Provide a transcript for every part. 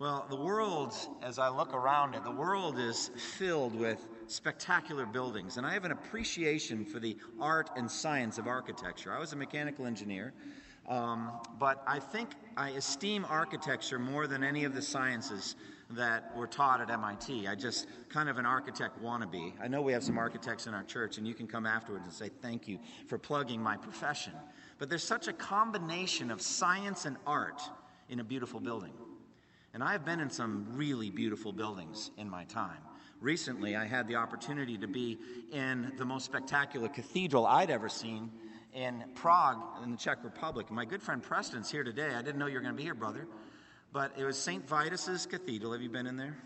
Well, the world, as I look around it, the world is filled with spectacular buildings, and I have an appreciation for the art and science of architecture. I was a mechanical engineer, um, but I think I esteem architecture more than any of the sciences that were taught at MIT. I just kind of an architect wannabe. I know we have some architects in our church, and you can come afterwards and say thank you for plugging my profession. But there's such a combination of science and art in a beautiful building. And I've been in some really beautiful buildings in my time. Recently, I had the opportunity to be in the most spectacular cathedral I'd ever seen in Prague, in the Czech Republic. My good friend Preston's here today. I didn't know you were going to be here, brother. But it was St. Vitus's Cathedral. Have you been in there?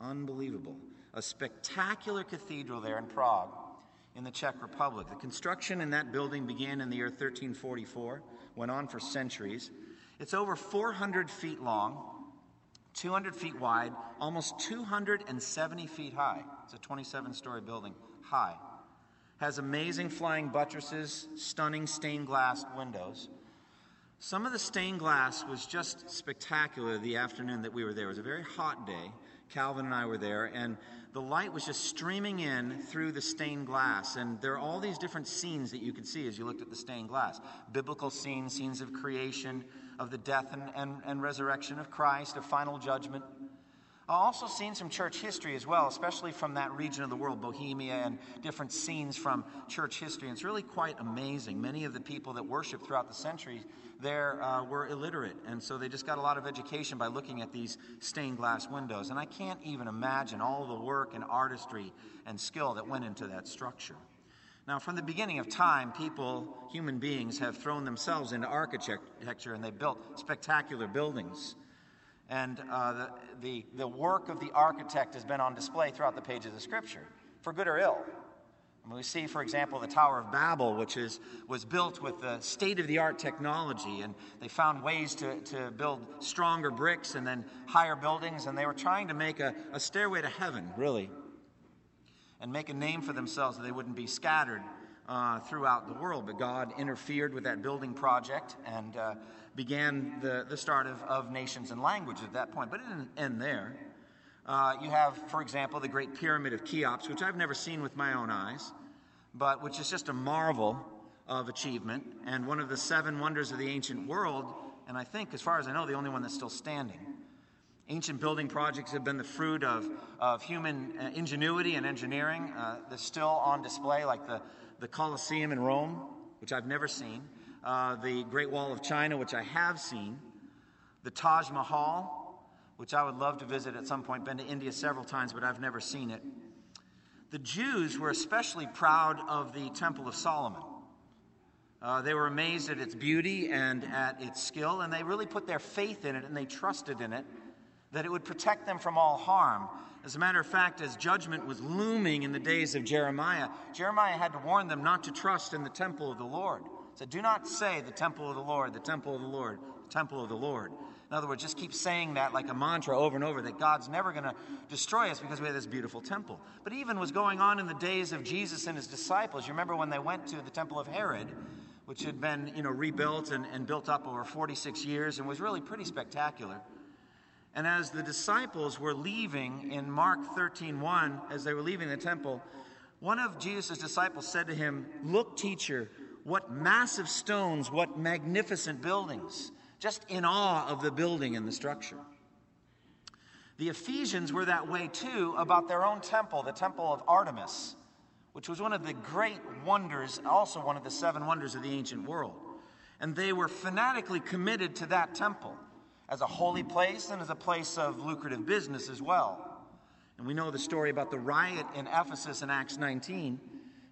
Unbelievable. A spectacular cathedral there in Prague, in the Czech Republic. The construction in that building began in the year 1344, went on for centuries. It's over 400 feet long, 200 feet wide, almost 270 feet high. It's a 27 story building high. Has amazing flying buttresses, stunning stained glass windows. Some of the stained glass was just spectacular the afternoon that we were there. It was a very hot day. Calvin and I were there, and the light was just streaming in through the stained glass. And there are all these different scenes that you could see as you looked at the stained glass biblical scenes, scenes of creation, of the death and, and, and resurrection of Christ, of final judgment. I've also seen some church history as well, especially from that region of the world, Bohemia, and different scenes from church history. And it's really quite amazing. Many of the people that worship throughout the centuries there uh, were illiterate, and so they just got a lot of education by looking at these stained glass windows. And I can't even imagine all the work and artistry and skill that went into that structure. Now, from the beginning of time, people, human beings, have thrown themselves into architecture and they built spectacular buildings. And uh, the, the, the work of the architect has been on display throughout the pages of Scripture, for good or ill. And we see, for example, the Tower of Babel, which is, was built with the state of the art technology, and they found ways to, to build stronger bricks and then higher buildings, and they were trying to make a, a stairway to heaven, really, and make a name for themselves so they wouldn't be scattered uh, throughout the world. But God interfered with that building project and uh, began the, the start of, of nations and languages at that point. But it didn't end there. Uh, you have, for example, the Great Pyramid of Cheops, which I've never seen with my own eyes, but which is just a marvel of achievement and one of the seven wonders of the ancient world, and I think, as far as I know, the only one that's still standing. Ancient building projects have been the fruit of, of human uh, ingenuity and engineering. Uh, they're still on display, like the, the Colosseum in Rome, which I've never seen, uh, the Great Wall of China, which I have seen, the Taj Mahal, which I would love to visit at some point. Been to India several times, but I've never seen it. The Jews were especially proud of the Temple of Solomon. Uh, they were amazed at its beauty and at its skill, and they really put their faith in it and they trusted in it that it would protect them from all harm. As a matter of fact, as judgment was looming in the days of Jeremiah, Jeremiah had to warn them not to trust in the temple of the Lord. He said, Do not say the temple of the Lord, the temple of the Lord, the temple of the Lord. In other words, just keep saying that like a mantra over and over that God's never going to destroy us because we have this beautiful temple. But even was going on in the days of Jesus and his disciples. You remember when they went to the temple of Herod, which had been you know, rebuilt and, and built up over 46 years and was really pretty spectacular. And as the disciples were leaving in Mark 13:1, as they were leaving the temple, one of Jesus' disciples said to him, Look, teacher, what massive stones, what magnificent buildings. Just in awe of the building and the structure. The Ephesians were that way too about their own temple, the temple of Artemis, which was one of the great wonders, also one of the seven wonders of the ancient world. And they were fanatically committed to that temple as a holy place and as a place of lucrative business as well. And we know the story about the riot in Ephesus in Acts 19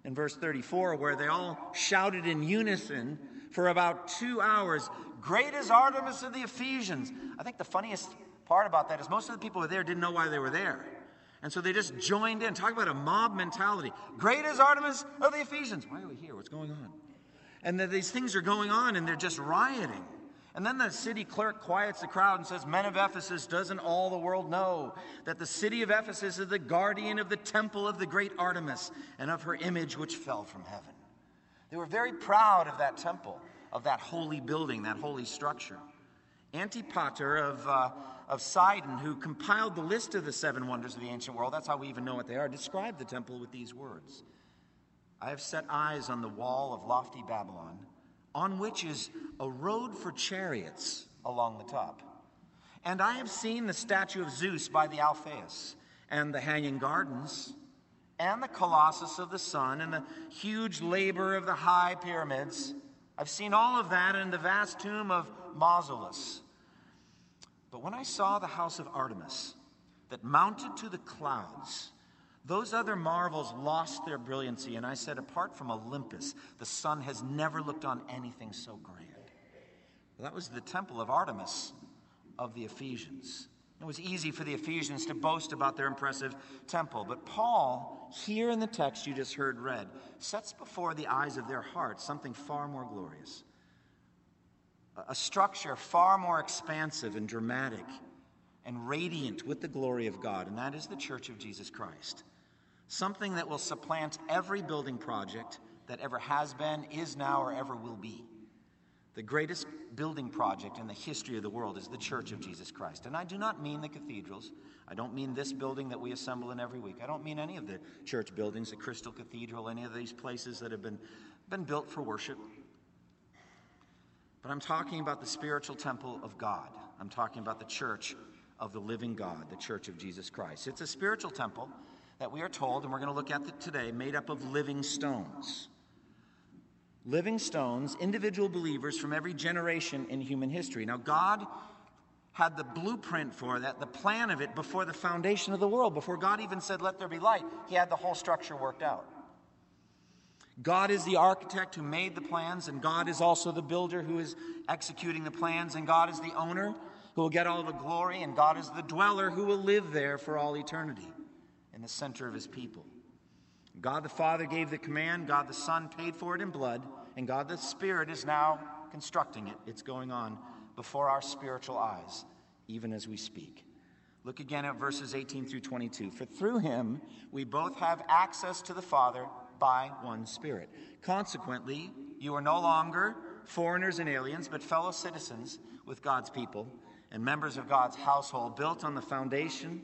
in verse 34, where they all shouted in unison for about two hours, Great is Artemis of the Ephesians. I think the funniest part about that is most of the people who were there didn't know why they were there. And so they just joined in. Talk about a mob mentality. Great is Artemis of the Ephesians. Why are we here? What's going on? And that these things are going on and they're just rioting. And then the city clerk quiets the crowd and says, Men of Ephesus, doesn't all the world know that the city of Ephesus is the guardian of the temple of the great Artemis and of her image which fell from heaven? They were very proud of that temple, of that holy building, that holy structure. Antipater of, uh, of Sidon, who compiled the list of the seven wonders of the ancient world, that's how we even know what they are, described the temple with these words I have set eyes on the wall of lofty Babylon, on which is a road for chariots along the top. And I have seen the statue of Zeus by the Alpheus, and the hanging gardens, and the colossus of the sun, and the huge labor of the high pyramids. I've seen all of that in the vast tomb of Mausolus. But when I saw the house of Artemis that mounted to the clouds, those other marvels lost their brilliancy, and I said, Apart from Olympus, the sun has never looked on anything so grand. Well, that was the temple of Artemis of the Ephesians. It was easy for the Ephesians to boast about their impressive temple, but Paul, here in the text you just heard read, sets before the eyes of their hearts something far more glorious a structure far more expansive and dramatic and radiant with the glory of God, and that is the Church of Jesus Christ. Something that will supplant every building project that ever has been, is now, or ever will be. The greatest building project in the history of the world is the Church of Jesus Christ. And I do not mean the cathedrals. I don't mean this building that we assemble in every week. I don't mean any of the church buildings, the Crystal Cathedral, any of these places that have been, been built for worship. But I'm talking about the spiritual temple of God. I'm talking about the church of the living God, the church of Jesus Christ. It's a spiritual temple that we are told, and we're going to look at today, made up of living stones. Living stones, individual believers from every generation in human history. Now, God had the blueprint for that, the plan of it, before the foundation of the world. Before God even said, Let there be light, He had the whole structure worked out. God is the architect who made the plans, and God is also the builder who is executing the plans, and God is the owner who will get all the glory, and God is the dweller who will live there for all eternity in the center of his people. God the Father gave the command, God the Son paid for it in blood, and God the Spirit is now constructing it. It's going on before our spiritual eyes, even as we speak. Look again at verses 18 through 22. For through him we both have access to the Father by one Spirit. Consequently, you are no longer foreigners and aliens, but fellow citizens with God's people and members of God's household, built on the foundation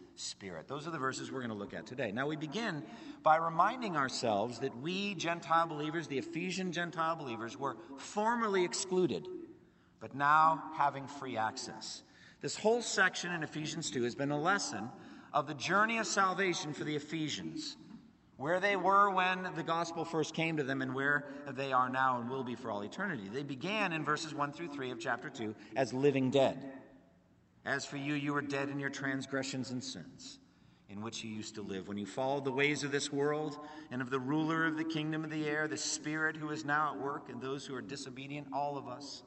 Spirit. Those are the verses we're going to look at today. Now, we begin by reminding ourselves that we, Gentile believers, the Ephesian Gentile believers, were formerly excluded, but now having free access. This whole section in Ephesians 2 has been a lesson of the journey of salvation for the Ephesians where they were when the gospel first came to them and where they are now and will be for all eternity. They began in verses 1 through 3 of chapter 2 as living dead. As for you, you were dead in your transgressions and sins, in which you used to live when you followed the ways of this world and of the ruler of the kingdom of the air, the Spirit who is now at work, and those who are disobedient, all of us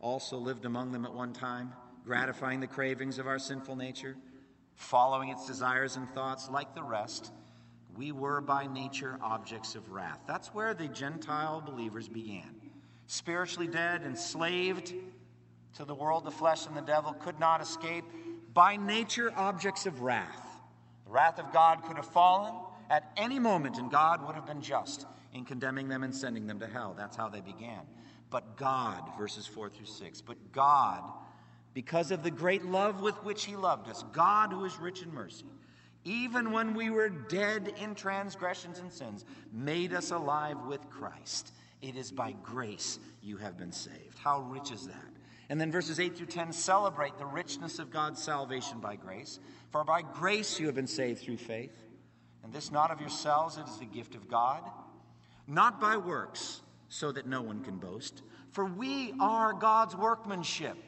also lived among them at one time, gratifying the cravings of our sinful nature, following its desires and thoughts like the rest we were by nature objects of wrath. That's where the Gentile believers began. Spiritually dead, enslaved to the world, the flesh, and the devil, could not escape. By nature, objects of wrath. The wrath of God could have fallen at any moment, and God would have been just in condemning them and sending them to hell. That's how they began. But God, verses 4 through 6, but God, because of the great love with which He loved us, God who is rich in mercy, even when we were dead in transgressions and sins, made us alive with Christ. It is by grace you have been saved. How rich is that? And then verses 8 through 10 celebrate the richness of God's salvation by grace. For by grace you have been saved through faith. And this not of yourselves, it is the gift of God, not by works, so that no one can boast. For we are God's workmanship,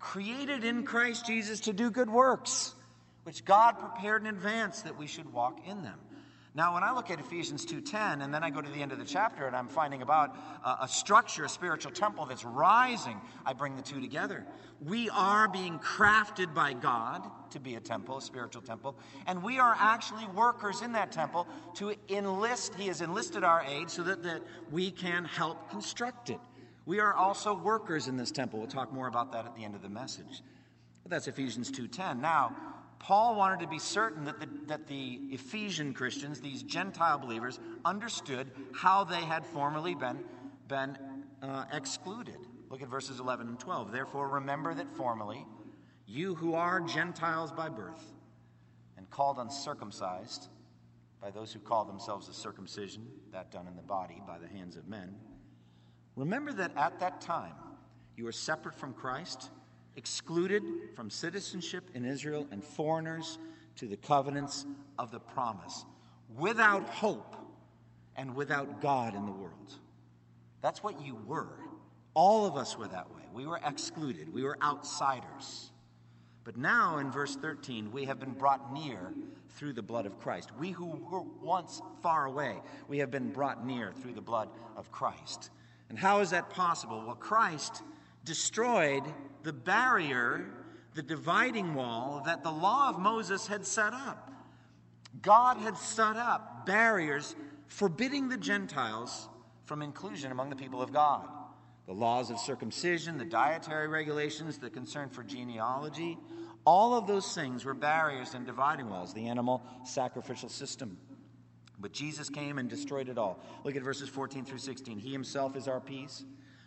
created in Christ Jesus to do good works, which God prepared in advance that we should walk in them. Now, when I look at Ephesians 2:10, and then I go to the end of the chapter, and I'm finding about a, a structure, a spiritual temple that's rising, I bring the two together. We are being crafted by God to be a temple, a spiritual temple, and we are actually workers in that temple to enlist. He has enlisted our aid so that, that we can help construct it. We are also workers in this temple. We'll talk more about that at the end of the message. But that's Ephesians 2:10. Now, Paul wanted to be certain that the, that the Ephesian Christians, these Gentile believers, understood how they had formerly been, been uh, excluded. Look at verses 11 and 12. Therefore, remember that formerly, you who are Gentiles by birth and called uncircumcised by those who call themselves a circumcision, that done in the body by the hands of men, remember that at that time you were separate from Christ excluded from citizenship in Israel and foreigners to the covenants of the promise, without hope and without God in the world. That's what you were. All of us were that way. We were excluded, we were outsiders. But now in verse 13, we have been brought near through the blood of Christ. We who were once far away, we have been brought near through the blood of Christ. And how is that possible? Well, Christ destroyed the barrier, the dividing wall that the law of Moses had set up. God had set up barriers forbidding the Gentiles from inclusion among the people of God. The laws of circumcision, the dietary regulations, the concern for genealogy, all of those things were barriers and dividing walls, the animal sacrificial system. But Jesus came and destroyed it all. Look at verses 14 through 16. He himself is our peace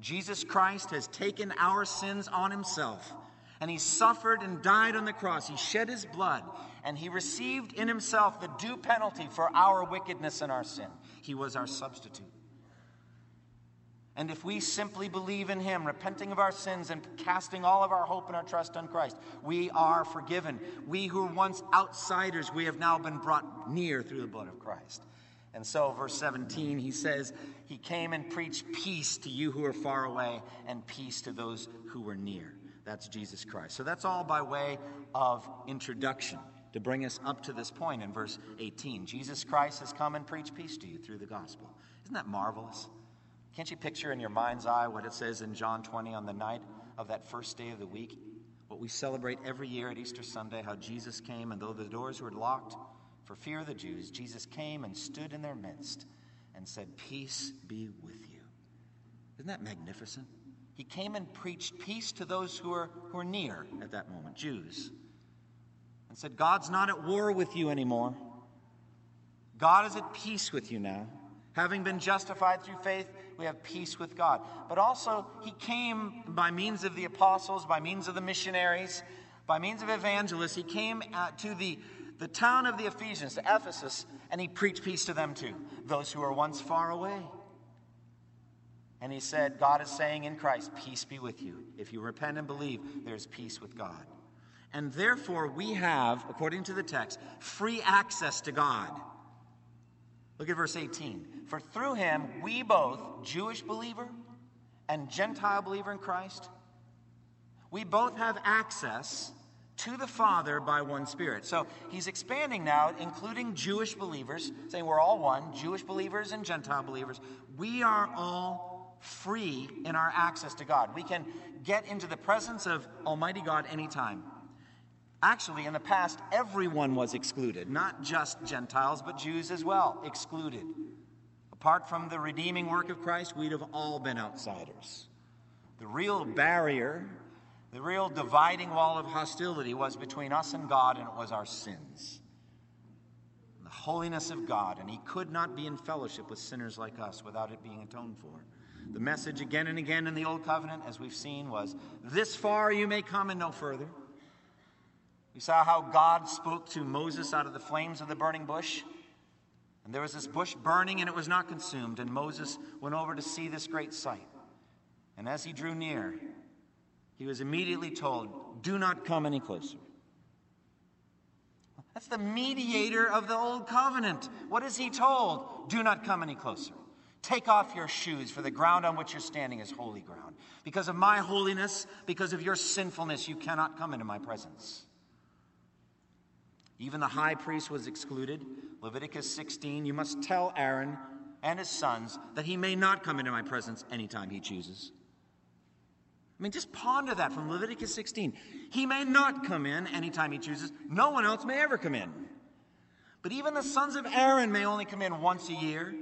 Jesus Christ has taken our sins on himself, and he suffered and died on the cross. He shed his blood, and he received in himself the due penalty for our wickedness and our sin. He was our substitute. And if we simply believe in Him, repenting of our sins and casting all of our hope and our trust on Christ, we are forgiven. We who were once outsiders, we have now been brought near through the blood of Christ. And so, verse 17, he says, He came and preached peace to you who are far away and peace to those who were near. That's Jesus Christ. So, that's all by way of introduction to bring us up to this point in verse 18. Jesus Christ has come and preached peace to you through the gospel. Isn't that marvelous? Can't you picture in your mind's eye what it says in John 20 on the night of that first day of the week? What we celebrate every year at Easter Sunday, how Jesus came, and though the doors were locked, for fear of the Jews, Jesus came and stood in their midst and said, Peace be with you. Isn't that magnificent? He came and preached peace to those who are, who are near at that moment, Jews, and said, God's not at war with you anymore. God is at peace with you now. Having been justified through faith, we have peace with God. But also, He came by means of the apostles, by means of the missionaries, by means of evangelists. He came to the the town of the Ephesians, to Ephesus, and he preached peace to them too, those who were once far away. And he said, God is saying in Christ, peace be with you. If you repent and believe, there's peace with God. And therefore, we have, according to the text, free access to God. Look at verse 18. For through him, we both, Jewish believer and Gentile believer in Christ, we both have access to the Father by one Spirit. So he's expanding now, including Jewish believers, saying we're all one, Jewish believers and Gentile believers. We are all free in our access to God. We can get into the presence of Almighty God anytime. Actually, in the past, everyone was excluded, not just Gentiles, but Jews as well, excluded. Apart from the redeeming work of Christ, we'd have all been outsiders. The real barrier the real dividing wall of hostility was between us and God, and it was our sins. The holiness of God, and He could not be in fellowship with sinners like us without it being atoned for. The message again and again in the Old Covenant, as we've seen, was this far you may come and no further. We saw how God spoke to Moses out of the flames of the burning bush. And there was this bush burning and it was not consumed. And Moses went over to see this great sight. And as he drew near, he was immediately told, Do not come any closer. That's the mediator of the old covenant. What is he told? Do not come any closer. Take off your shoes, for the ground on which you're standing is holy ground. Because of my holiness, because of your sinfulness, you cannot come into my presence. Even the high priest was excluded. Leviticus 16 You must tell Aaron and his sons that he may not come into my presence anytime he chooses. I mean, just ponder that from Leviticus 16. He may not come in anytime he chooses. No one else may ever come in. But even the sons of Aaron may only come in once a year,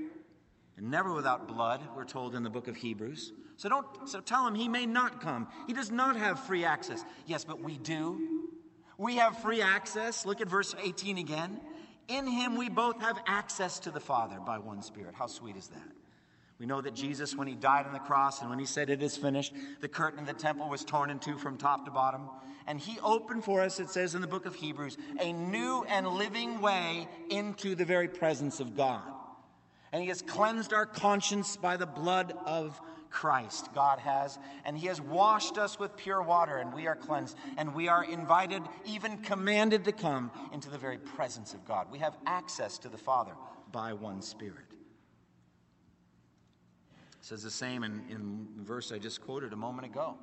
and never without blood, we're told in the book of Hebrews. So don't so tell him he may not come. He does not have free access. Yes, but we do. We have free access. Look at verse 18 again. In him we both have access to the Father by one Spirit. How sweet is that? We know that Jesus, when he died on the cross and when he said, It is finished, the curtain of the temple was torn in two from top to bottom. And he opened for us, it says in the book of Hebrews, a new and living way into the very presence of God. And he has cleansed our conscience by the blood of Christ, God has. And he has washed us with pure water, and we are cleansed. And we are invited, even commanded to come into the very presence of God. We have access to the Father by one Spirit says the same in, in verse I just quoted a moment ago.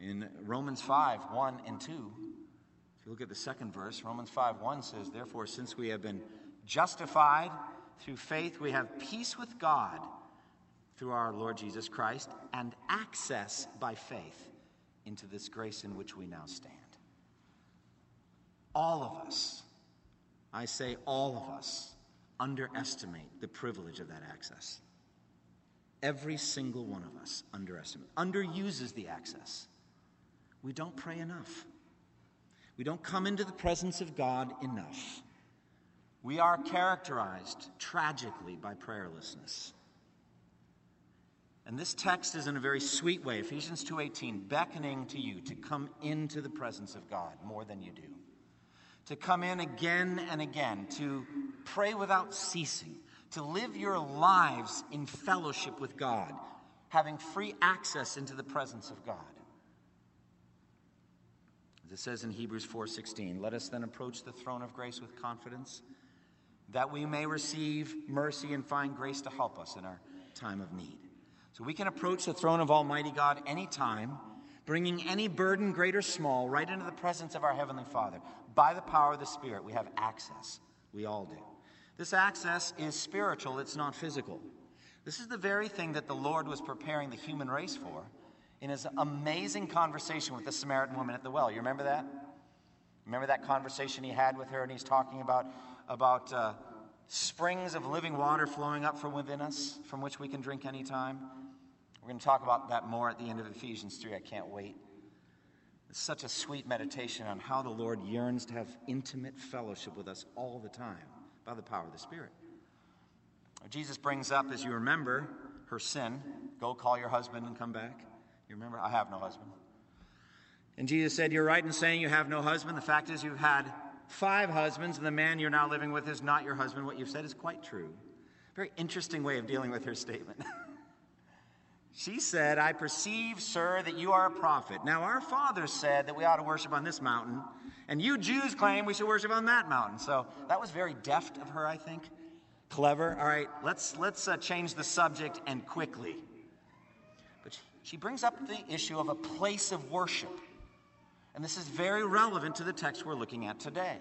In Romans 5 1 and 2, if you look at the second verse, Romans 5 1 says, Therefore, since we have been justified through faith, we have peace with God through our Lord Jesus Christ and access by faith into this grace in which we now stand. All of us, I say all of us, underestimate the privilege of that access. Every single one of us underestimates, underuses the access. We don't pray enough. We don't come into the presence of God enough. We are characterized tragically by prayerlessness. And this text is in a very sweet way, Ephesians 2:18, beckoning to you to come into the presence of God more than you do. To come in again and again, to pray without ceasing, to live your lives in fellowship with God, having free access into the presence of God. As it says in Hebrews 4:16, let us then approach the throne of grace with confidence, that we may receive mercy and find grace to help us in our time of need. So we can approach the throne of Almighty God anytime, bringing any burden, great or small, right into the presence of our Heavenly Father. By the power of the Spirit, we have access. We all do. This access is spiritual, it's not physical. This is the very thing that the Lord was preparing the human race for in his amazing conversation with the Samaritan woman at the well. You remember that? Remember that conversation he had with her, and he's talking about, about uh, springs of living water flowing up from within us, from which we can drink anytime? We're going to talk about that more at the end of Ephesians 3. I can't wait. It's such a sweet meditation on how the Lord yearns to have intimate fellowship with us all the time by the power of the Spirit. Jesus brings up, as you remember, her sin. Go call your husband and come back. You remember? I have no husband. And Jesus said, You're right in saying you have no husband. The fact is, you've had five husbands, and the man you're now living with is not your husband. What you've said is quite true. Very interesting way of dealing with her statement. she said, I perceive, sir, that you are a prophet. Now, our father said that we ought to worship on this mountain, and you Jews claim we should worship on that mountain. So that was very deft of her, I think. Clever. All right, let's, let's uh, change the subject and quickly. But she brings up the issue of a place of worship. And this is very relevant to the text we're looking at today.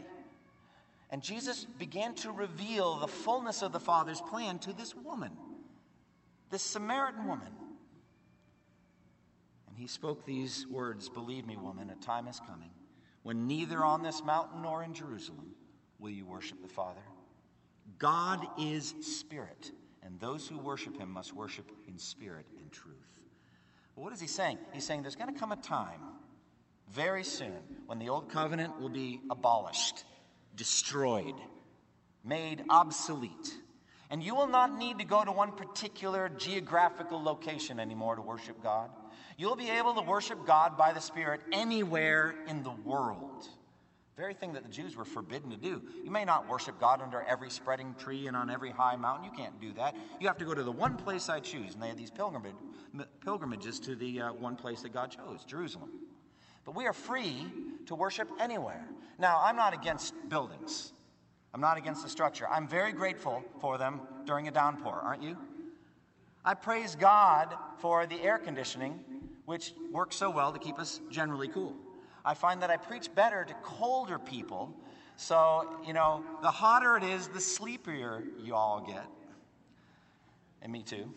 And Jesus began to reveal the fullness of the Father's plan to this woman, this Samaritan woman. And he spoke these words Believe me, woman, a time is coming when neither on this mountain nor in Jerusalem will you worship the Father. God is spirit, and those who worship him must worship in spirit and truth. What is he saying? He's saying there's going to come a time very soon when the old covenant will be abolished, destroyed, made obsolete. And you will not need to go to one particular geographical location anymore to worship God. You'll be able to worship God by the Spirit anywhere in the world. Very thing that the Jews were forbidden to do. You may not worship God under every spreading tree and on every high mountain. You can't do that. You have to go to the one place I choose. And they had these pilgrimage, pilgrimages to the uh, one place that God chose, Jerusalem. But we are free to worship anywhere. Now, I'm not against buildings. I'm not against the structure. I'm very grateful for them during a downpour, aren't you? I praise God for the air conditioning, which works so well to keep us generally cool. I find that I preach better to colder people. So, you know, the hotter it is, the sleepier you all get. And me too.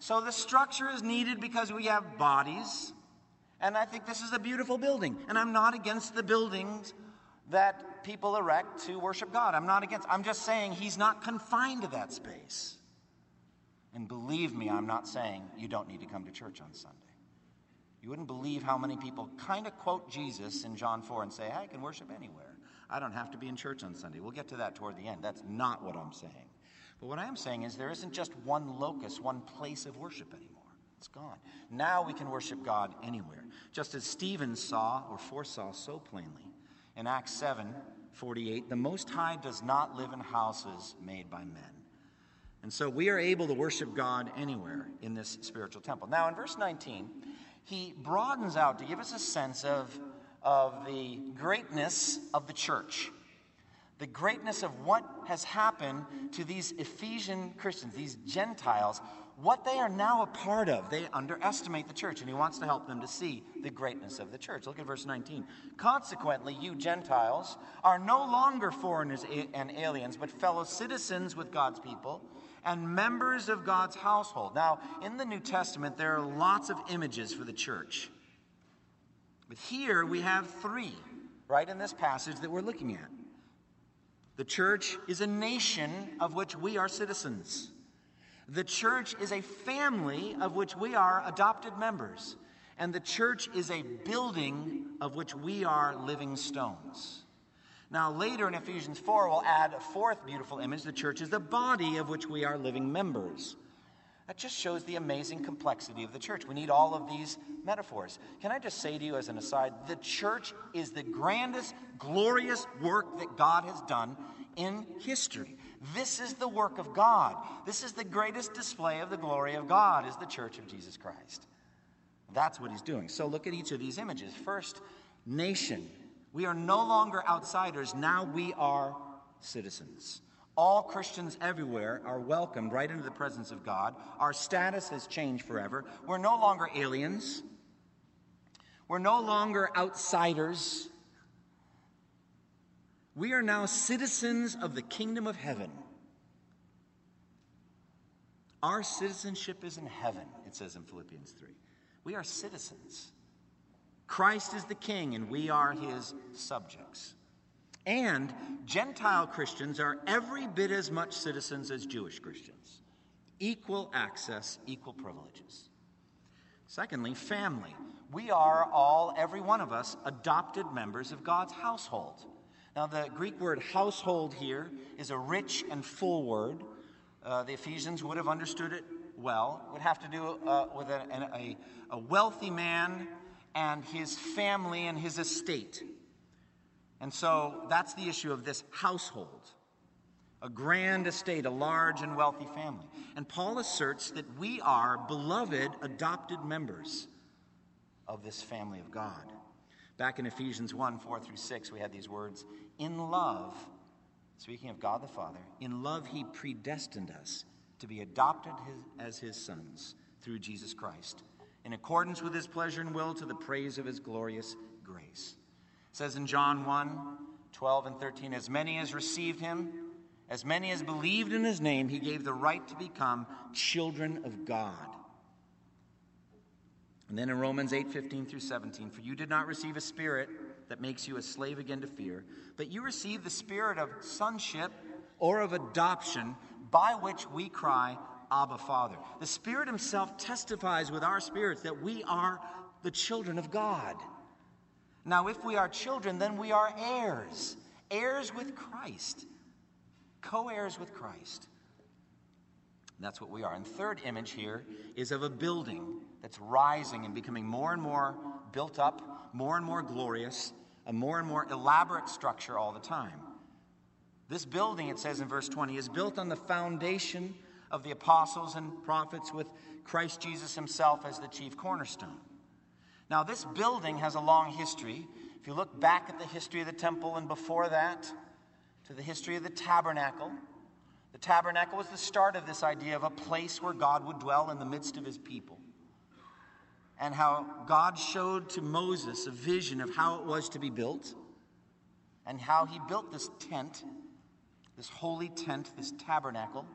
So the structure is needed because we have bodies. And I think this is a beautiful building. And I'm not against the buildings that people erect to worship God. I'm not against. I'm just saying he's not confined to that space. And believe me, I'm not saying you don't need to come to church on Sunday. You wouldn't believe how many people kind of quote Jesus in John 4 and say, I can worship anywhere. I don't have to be in church on Sunday. We'll get to that toward the end. That's not what I'm saying. But what I am saying is there isn't just one locus, one place of worship anymore. It's gone. Now we can worship God anywhere. Just as Stephen saw or foresaw so plainly in Acts 7 48, the Most High does not live in houses made by men. And so we are able to worship God anywhere in this spiritual temple. Now, in verse 19, he broadens out to give us a sense of, of the greatness of the church, the greatness of what has happened to these Ephesian Christians, these Gentiles, what they are now a part of. They underestimate the church, and he wants to help them to see the greatness of the church. Look at verse 19. Consequently, you Gentiles are no longer foreigners and aliens, but fellow citizens with God's people and members of God's household. Now, in the New Testament, there are lots of images for the church. But here we have three, right in this passage that we're looking at. The church is a nation of which we are citizens. The church is a family of which we are adopted members. And the church is a building of which we are living stones. Now, later in Ephesians 4, we'll add a fourth beautiful image the church is the body of which we are living members. That just shows the amazing complexity of the church. We need all of these metaphors. Can I just say to you, as an aside, the church is the grandest, glorious work that God has done in history. This is the work of God. This is the greatest display of the glory of God, is the church of Jesus Christ. That's what he's doing. So look at each of these images. First, nation. We are no longer outsiders, now we are citizens. All Christians everywhere are welcomed right into the presence of God. Our status has changed forever. We're no longer aliens. We're no longer outsiders. We are now citizens of the kingdom of heaven. Our citizenship is in heaven, it says in Philippians 3. We are citizens. Christ is the king, and we are his subjects. And Gentile Christians are every bit as much citizens as Jewish Christians. Equal access, equal privileges. Secondly, family. We are all, every one of us, adopted members of God's household. Now, the Greek word household here is a rich and full word. Uh, the Ephesians would have understood it well. It would have to do uh, with a, a, a wealthy man and his family and his estate. And so that's the issue of this household a grand estate, a large and wealthy family. And Paul asserts that we are beloved, adopted members of this family of God. Back in Ephesians 1 4 through 6, we had these words In love, speaking of God the Father, in love he predestined us to be adopted as his sons through Jesus Christ in accordance with his pleasure and will to the praise of his glorious grace. It says in John 1 12 and 13, As many as received him, as many as believed in his name, he gave the right to become children of God. And then in Romans 8 15 through 17, For you did not receive a spirit that makes you a slave again to fear, but you received the spirit of sonship or of adoption, by which we cry, Abba, Father. The Spirit Himself testifies with our spirits that we are the children of God. Now, if we are children, then we are heirs, heirs with Christ. co heirs with Christ. That's what we are. And third image here is of a building that's rising and becoming more and more built up, more and more glorious, a more and more elaborate structure all the time. This building, it says in verse 20, is built on the foundation of the apostles and prophets with Christ Jesus himself as the chief cornerstone. Now, this building has a long history. If you look back at the history of the temple and before that, to the history of the tabernacle, the tabernacle was the start of this idea of a place where God would dwell in the midst of his people. And how God showed to Moses a vision of how it was to be built, and how he built this tent, this holy tent, this tabernacle,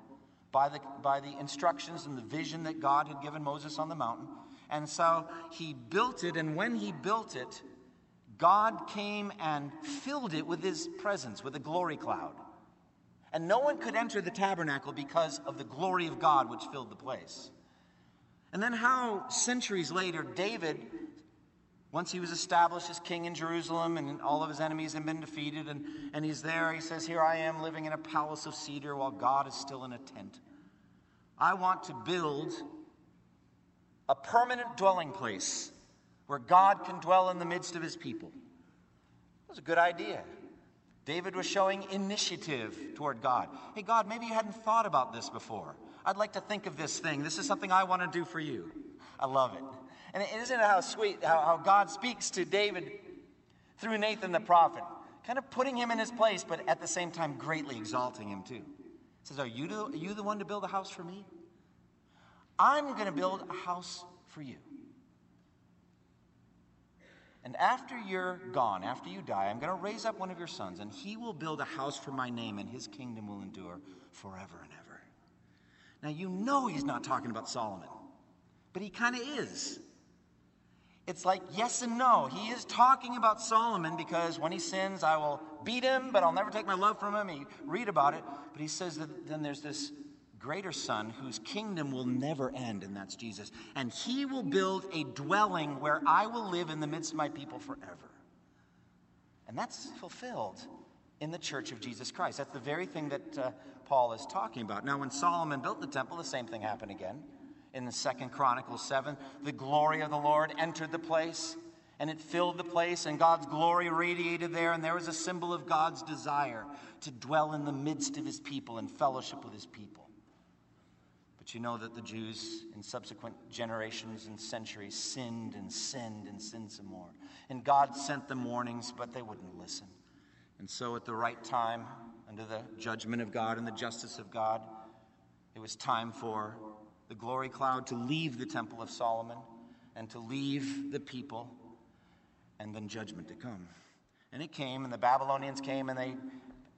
by the, by the instructions and the vision that God had given Moses on the mountain. And so he built it, and when he built it, God came and filled it with his presence, with a glory cloud. And no one could enter the tabernacle because of the glory of God which filled the place. And then, how centuries later, David, once he was established as king in Jerusalem and all of his enemies had been defeated, and, and he's there, he says, Here I am living in a palace of cedar while God is still in a tent. I want to build a permanent dwelling place where God can dwell in the midst of his people. It was a good idea. David was showing initiative toward God. Hey, God, maybe you hadn't thought about this before. I'd like to think of this thing. This is something I want to do for you. I love it. And isn't it how sweet how, how God speaks to David through Nathan the prophet, kind of putting him in his place, but at the same time greatly exalting him too. He says, Are you, the, are you the one to build a house for me? I'm going to build a house for you. And after you're gone, after you die, I'm going to raise up one of your sons, and he will build a house for my name, and his kingdom will endure forever and ever. Now, you know he's not talking about Solomon, but he kind of is. It's like yes and no. He is talking about Solomon because when he sins, I will beat him, but I'll never take my love from him. You read about it, but he says that then there's this greater son whose kingdom will never end, and that's Jesus. And he will build a dwelling where I will live in the midst of my people forever. And that's fulfilled in the church of Jesus Christ. That's the very thing that uh, Paul is talking about. Now, when Solomon built the temple, the same thing happened again. In the second Chronicles 7, the glory of the Lord entered the place and it filled the place, and God's glory radiated there, and there was a symbol of God's desire to dwell in the midst of his people and fellowship with his people. But you know that the Jews in subsequent generations and centuries sinned and sinned and sinned some more. And God sent them warnings, but they wouldn't listen. And so, at the right time, under the judgment of God and the justice of God, it was time for the glory cloud to leave the temple of Solomon and to leave the people, and then judgment to come. And it came, and the Babylonians came, and they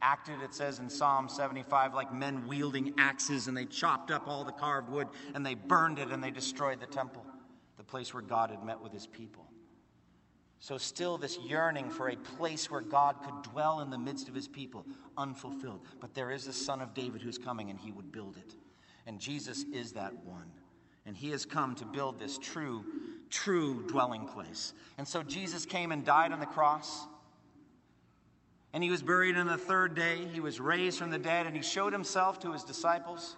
acted, it says in Psalm 75, like men wielding axes, and they chopped up all the carved wood, and they burned it, and they destroyed the temple, the place where God had met with his people. So, still, this yearning for a place where God could dwell in the midst of his people, unfulfilled. But there is a son of David who's coming, and he would build it. And Jesus is that one. And he has come to build this true, true dwelling place. And so, Jesus came and died on the cross. And he was buried on the third day. He was raised from the dead, and he showed himself to his disciples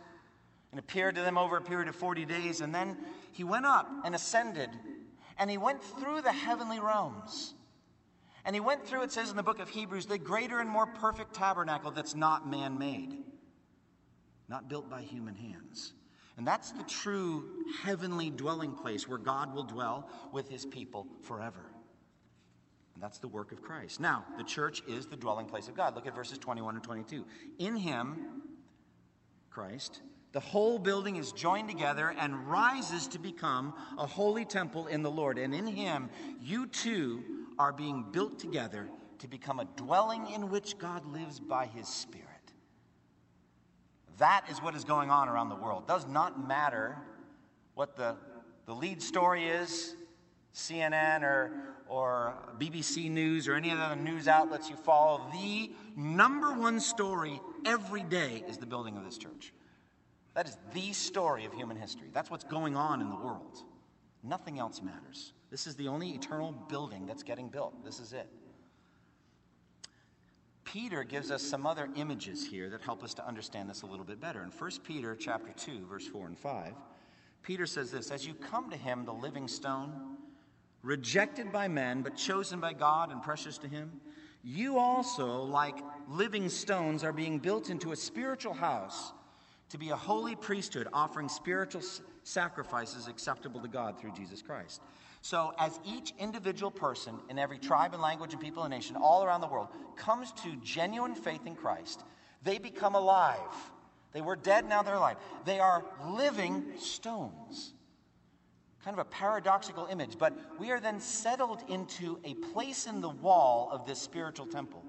and appeared to them over a period of 40 days. And then he went up and ascended, and he went through the heavenly realms. And he went through, it says in the book of Hebrews, the greater and more perfect tabernacle that's not man made, not built by human hands. And that's the true heavenly dwelling place where God will dwell with his people forever. And that's the work of Christ. Now, the church is the dwelling place of God. Look at verses 21 and 22. In him, Christ, the whole building is joined together and rises to become a holy temple in the Lord. And in him, you too are being built together to become a dwelling in which God lives by his Spirit. That is what is going on around the world. Does not matter what the, the lead story is, CNN or, or BBC News or any of the news outlets you follow, the number one story every day is the building of this church. That is the story of human history. That's what's going on in the world. Nothing else matters. This is the only eternal building that's getting built. This is it. Peter gives us some other images here that help us to understand this a little bit better. In 1 Peter chapter 2, verse 4 and 5, Peter says this, as you come to him, the living stone, rejected by men, but chosen by God and precious to him, you also, like living stones, are being built into a spiritual house to be a holy priesthood, offering spiritual sacrifices acceptable to God through Jesus Christ. So, as each individual person in every tribe and language and people and nation all around the world comes to genuine faith in Christ, they become alive. They were dead, now they're alive. They are living stones. Kind of a paradoxical image, but we are then settled into a place in the wall of this spiritual temple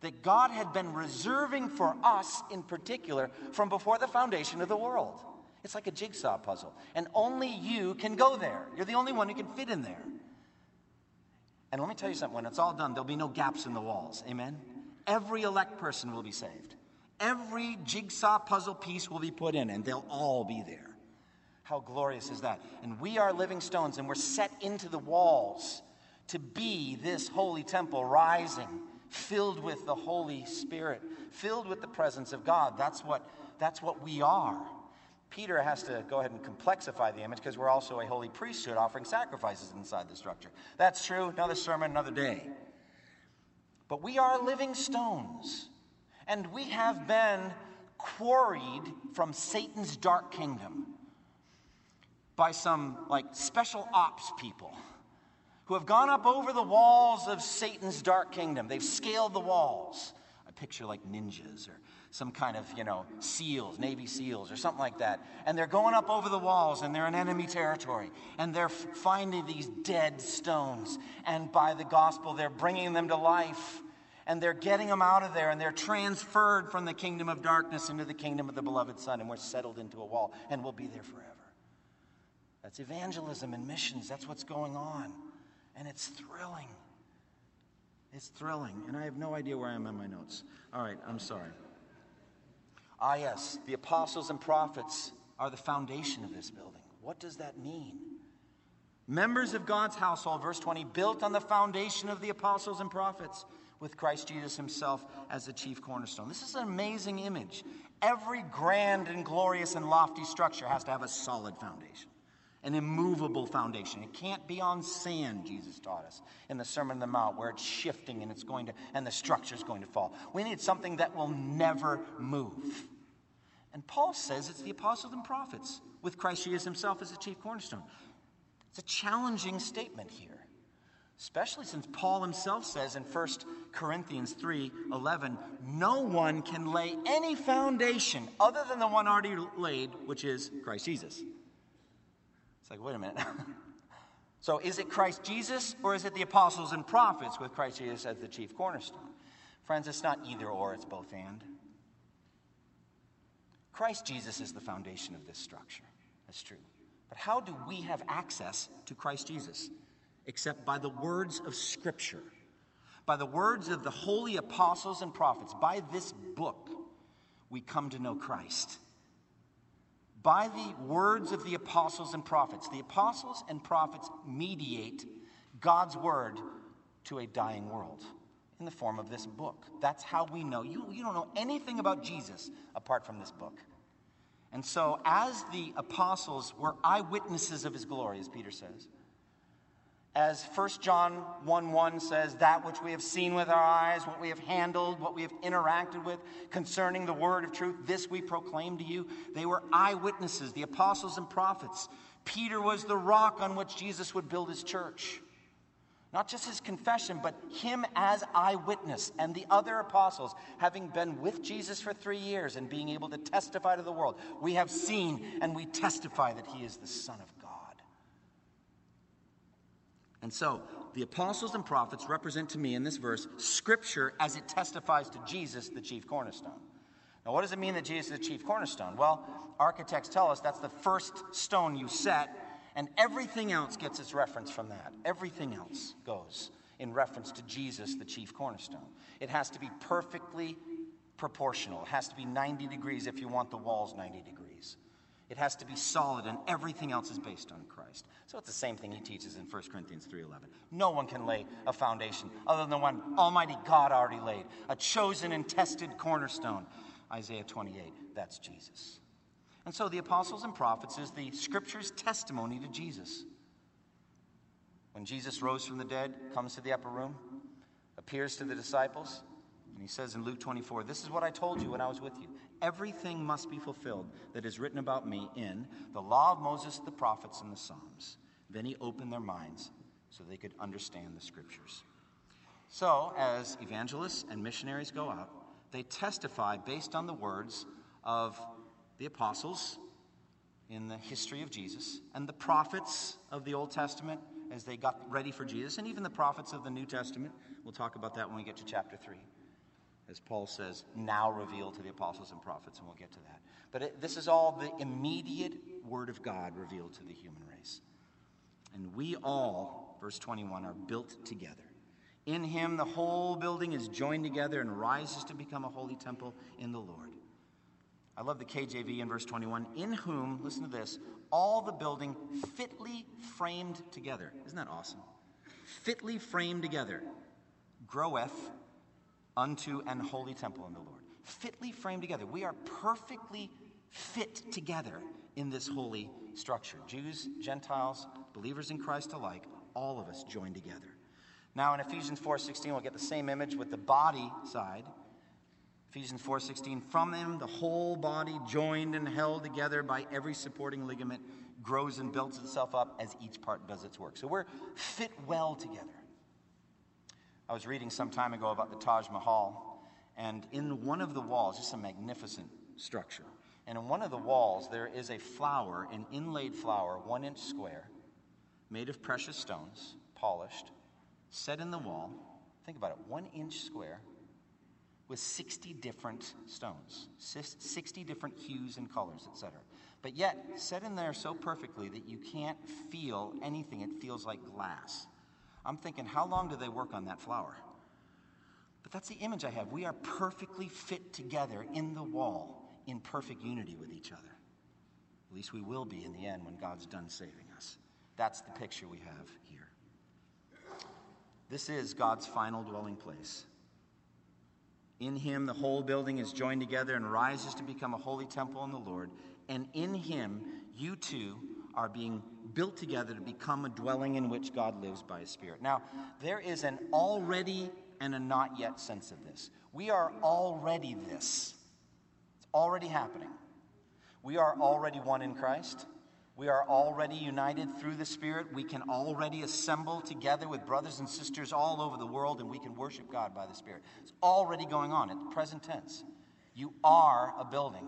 that God had been reserving for us in particular from before the foundation of the world. It's like a jigsaw puzzle. And only you can go there. You're the only one who can fit in there. And let me tell you something when it's all done, there'll be no gaps in the walls. Amen? Every elect person will be saved. Every jigsaw puzzle piece will be put in, and they'll all be there. How glorious is that? And we are living stones, and we're set into the walls to be this holy temple rising, filled with the Holy Spirit, filled with the presence of God. That's what, that's what we are. Peter has to go ahead and complexify the image because we're also a holy priesthood offering sacrifices inside the structure. That's true. Another sermon, another day. But we are living stones, and we have been quarried from Satan's dark kingdom by some like special ops people who have gone up over the walls of Satan's dark kingdom. They've scaled the walls. I picture like ninjas or some kind of, you know, SEALs, Navy SEALs, or something like that. And they're going up over the walls and they're in enemy territory. And they're finding these dead stones. And by the gospel, they're bringing them to life. And they're getting them out of there. And they're transferred from the kingdom of darkness into the kingdom of the beloved Son. And we're settled into a wall. And we'll be there forever. That's evangelism and missions. That's what's going on. And it's thrilling. It's thrilling. And I have no idea where I am in my notes. All right, I'm sorry. Ah, yes, the apostles and prophets are the foundation of this building. What does that mean? Members of God's household, verse 20, built on the foundation of the apostles and prophets, with Christ Jesus himself as the chief cornerstone. This is an amazing image. Every grand and glorious and lofty structure has to have a solid foundation an immovable foundation. It can't be on sand, Jesus taught us in the Sermon on the Mount, where it's shifting and it's going to, and the structure is going to fall. We need something that will never move. And Paul says it's the apostles and prophets, with Christ Jesus himself as the chief cornerstone. It's a challenging statement here, especially since Paul himself says in 1 Corinthians 3 11, no one can lay any foundation other than the one already laid, which is Christ Jesus. It's like, wait a minute. so is it Christ Jesus or is it the apostles and prophets with Christ Jesus as the chief cornerstone? Friends, it's not either or, it's both and. Christ Jesus is the foundation of this structure. That's true. But how do we have access to Christ Jesus? Except by the words of Scripture, by the words of the holy apostles and prophets. By this book, we come to know Christ by the words of the apostles and prophets. The apostles and prophets mediate God's word to a dying world in the form of this book. That's how we know. You, you don't know anything about Jesus apart from this book. And so, as the apostles were eyewitnesses of his glory, as Peter says, as 1 John 1 1 says, that which we have seen with our eyes, what we have handled, what we have interacted with concerning the word of truth, this we proclaim to you. They were eyewitnesses, the apostles and prophets. Peter was the rock on which Jesus would build his church. Not just his confession, but him as eyewitness and the other apostles, having been with Jesus for three years and being able to testify to the world. We have seen and we testify that he is the Son of God. And so, the apostles and prophets represent to me in this verse Scripture as it testifies to Jesus, the chief cornerstone. Now, what does it mean that Jesus is the chief cornerstone? Well, architects tell us that's the first stone you set, and everything else gets its reference from that. Everything else goes in reference to Jesus, the chief cornerstone. It has to be perfectly proportional, it has to be 90 degrees if you want the walls 90 degrees. It has to be solid, and everything else is based on Christ. So it's the same thing he teaches in 1 Corinthians 3.11. No one can lay a foundation other than the one Almighty God already laid, a chosen and tested cornerstone. Isaiah 28, that's Jesus. And so the apostles and prophets is the scripture's testimony to Jesus. When Jesus rose from the dead, comes to the upper room, appears to the disciples, and he says in Luke 24, This is what I told you when I was with you. Everything must be fulfilled that is written about me in the law of Moses, the prophets, and the Psalms. Then he opened their minds so they could understand the scriptures. So, as evangelists and missionaries go out, they testify based on the words of the apostles in the history of Jesus and the prophets of the Old Testament as they got ready for Jesus, and even the prophets of the New Testament. We'll talk about that when we get to chapter 3 as Paul says, now revealed to the apostles and prophets, and we'll get to that. But it, this is all the immediate Word of God revealed to the human race. And we all, verse 21, are built together. In him, the whole building is joined together and rises to become a holy temple in the Lord. I love the KJV in verse 21 in whom, listen to this, all the building fitly framed together. Isn't that awesome? Fitly framed together groweth unto an holy temple in the Lord. Fitly framed together. We are perfectly fit together in this holy structure. Jews, Gentiles, believers in Christ alike, all of us joined together. Now in Ephesians 4:16 we'll get the same image with the body side. Ephesians 4:16 from them the whole body joined and held together by every supporting ligament grows and builds itself up as each part does its work. So we're fit well together. I was reading some time ago about the Taj Mahal, and in one of the walls, just a magnificent structure, and in one of the walls, there is a flower, an inlaid flower, one inch square, made of precious stones, polished, set in the wall. Think about it one inch square with 60 different stones, 60 different hues and colors, etc. But yet, set in there so perfectly that you can't feel anything, it feels like glass. I'm thinking, how long do they work on that flower? But that's the image I have. We are perfectly fit together in the wall in perfect unity with each other. At least we will be in the end when God's done saving us. That's the picture we have here. This is God's final dwelling place. In him, the whole building is joined together and rises to become a holy temple in the Lord. And in him, you too are being built together to become a dwelling in which God lives by His Spirit. Now, there is an already and a not yet sense of this. We are already this, it's already happening. We are already one in Christ. We are already united through the Spirit. We can already assemble together with brothers and sisters all over the world, and we can worship God by the Spirit. It's already going on at the present tense. You are a building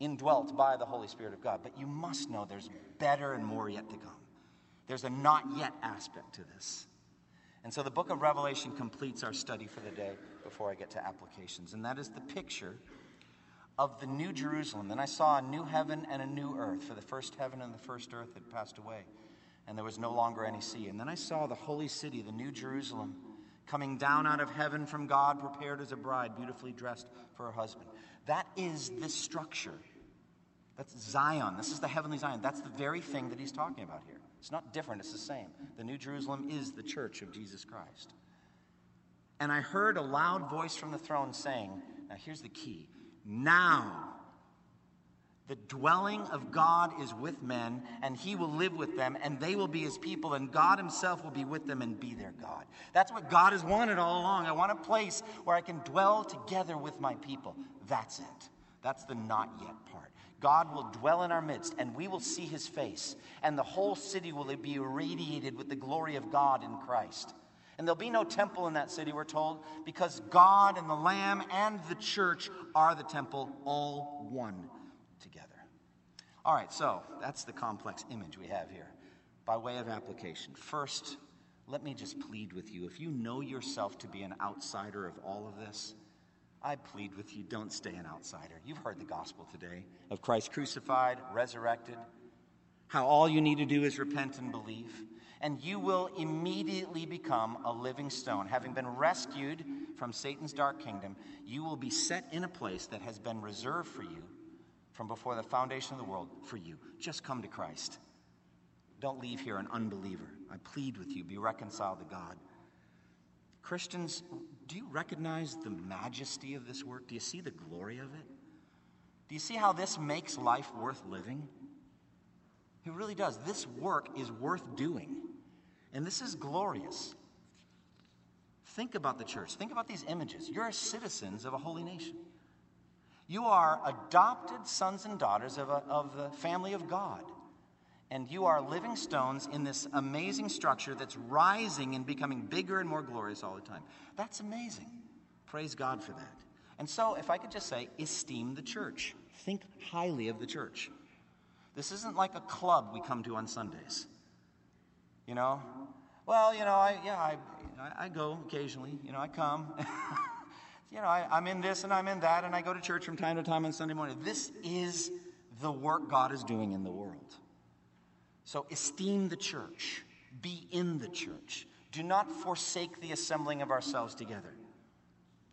indwelt by the Holy Spirit of God. But you must know there's better and more yet to come. There's a not yet aspect to this. And so the book of Revelation completes our study for the day before I get to applications. And that is the picture of the new Jerusalem. Then I saw a new heaven and a new earth, for the first heaven and the first earth had passed away, and there was no longer any sea. And then I saw the holy city, the new Jerusalem, coming down out of heaven from God, prepared as a bride, beautifully dressed for her husband. That is this structure that's Zion. This is the heavenly Zion. That's the very thing that he's talking about here. It's not different, it's the same. The New Jerusalem is the church of Jesus Christ. And I heard a loud voice from the throne saying, Now here's the key. Now, the dwelling of God is with men, and he will live with them, and they will be his people, and God himself will be with them and be their God. That's what God has wanted all along. I want a place where I can dwell together with my people. That's it. That's the not yet part. God will dwell in our midst, and we will see his face, and the whole city will be irradiated with the glory of God in Christ. And there'll be no temple in that city, we're told, because God and the Lamb and the church are the temple, all one together. All right, so that's the complex image we have here by way of application. First, let me just plead with you if you know yourself to be an outsider of all of this, I plead with you, don't stay an outsider. You've heard the gospel today of Christ crucified, resurrected, how all you need to do is repent and believe, and you will immediately become a living stone. Having been rescued from Satan's dark kingdom, you will be set in a place that has been reserved for you from before the foundation of the world for you. Just come to Christ. Don't leave here an unbeliever. I plead with you, be reconciled to God. Christians, do you recognize the majesty of this work? Do you see the glory of it? Do you see how this makes life worth living? It really does. This work is worth doing. And this is glorious. Think about the church. Think about these images. You're citizens of a holy nation. You are adopted sons and daughters of, a, of the family of God. And you are living stones in this amazing structure that's rising and becoming bigger and more glorious all the time. That's amazing. Praise God for that. And so, if I could just say, esteem the church. Think highly of the church. This isn't like a club we come to on Sundays. You know? Well, you know, I, yeah, I, I, go occasionally. You know, I come. you know, I, I'm in this and I'm in that, and I go to church from time to time on Sunday morning. This is the work God is doing in the world. So esteem the church, be in the church. Do not forsake the assembling of ourselves together.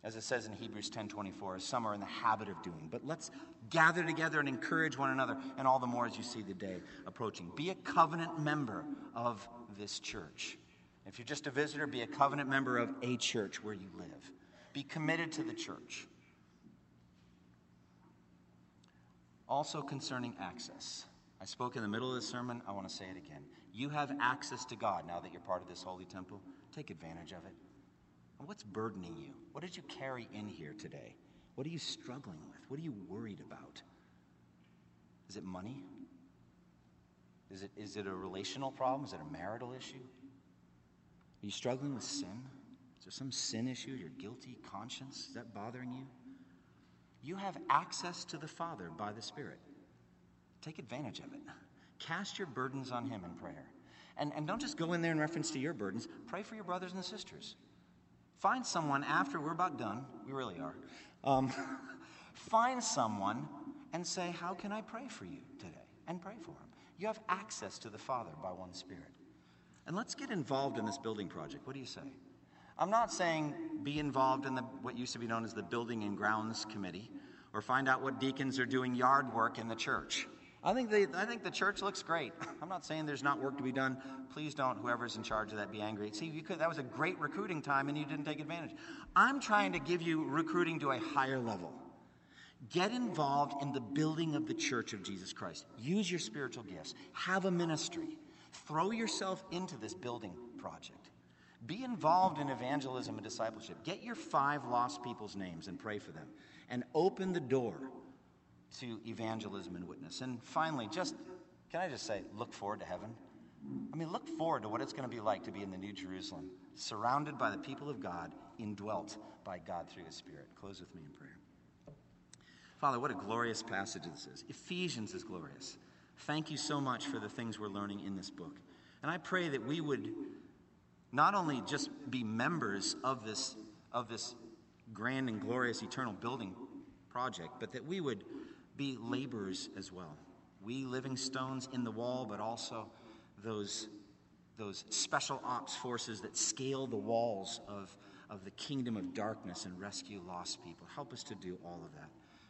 As it says in Hebrews 10:24, as some are in the habit of doing. But let's gather together and encourage one another, and all the more as you see the day approaching. Be a covenant member of this church. If you're just a visitor, be a covenant member of a church where you live. Be committed to the church. Also, concerning access. I spoke in the middle of the sermon. I want to say it again. You have access to God now that you're part of this holy temple. Take advantage of it. What's burdening you? What did you carry in here today? What are you struggling with? What are you worried about? Is it money? Is it, is it a relational problem? Is it a marital issue? Are you struggling with sin? Is there some sin issue, your guilty conscience? Is that bothering you? You have access to the Father by the Spirit. Take advantage of it. Cast your burdens on Him in prayer. And, and don't just go in there in reference to your burdens, pray for your brothers and sisters. Find someone after we're about done, we really are. Um, find someone and say, How can I pray for you today? And pray for them. You have access to the Father by one Spirit. And let's get involved in this building project. What do you say? I'm not saying be involved in the, what used to be known as the Building and Grounds Committee or find out what deacons are doing yard work in the church. I think, the, I think the church looks great. I'm not saying there's not work to be done. Please don't, whoever's in charge of that, be angry. See, you could, that was a great recruiting time and you didn't take advantage. I'm trying to give you recruiting to a higher level. Get involved in the building of the church of Jesus Christ. Use your spiritual gifts. Have a ministry. Throw yourself into this building project. Be involved in evangelism and discipleship. Get your five lost people's names and pray for them. And open the door to evangelism and witness. And finally, just can I just say, look forward to heaven? I mean, look forward to what it's going to be like to be in the New Jerusalem, surrounded by the people of God, indwelt by God through His Spirit. Close with me in prayer. Father, what a glorious passage this is. Ephesians is glorious. Thank you so much for the things we're learning in this book. And I pray that we would not only just be members of this, of this grand and glorious eternal building project, but that we would be laborers as well. We living stones in the wall, but also those, those special ops forces that scale the walls of, of the kingdom of darkness and rescue lost people. Help us to do all of that.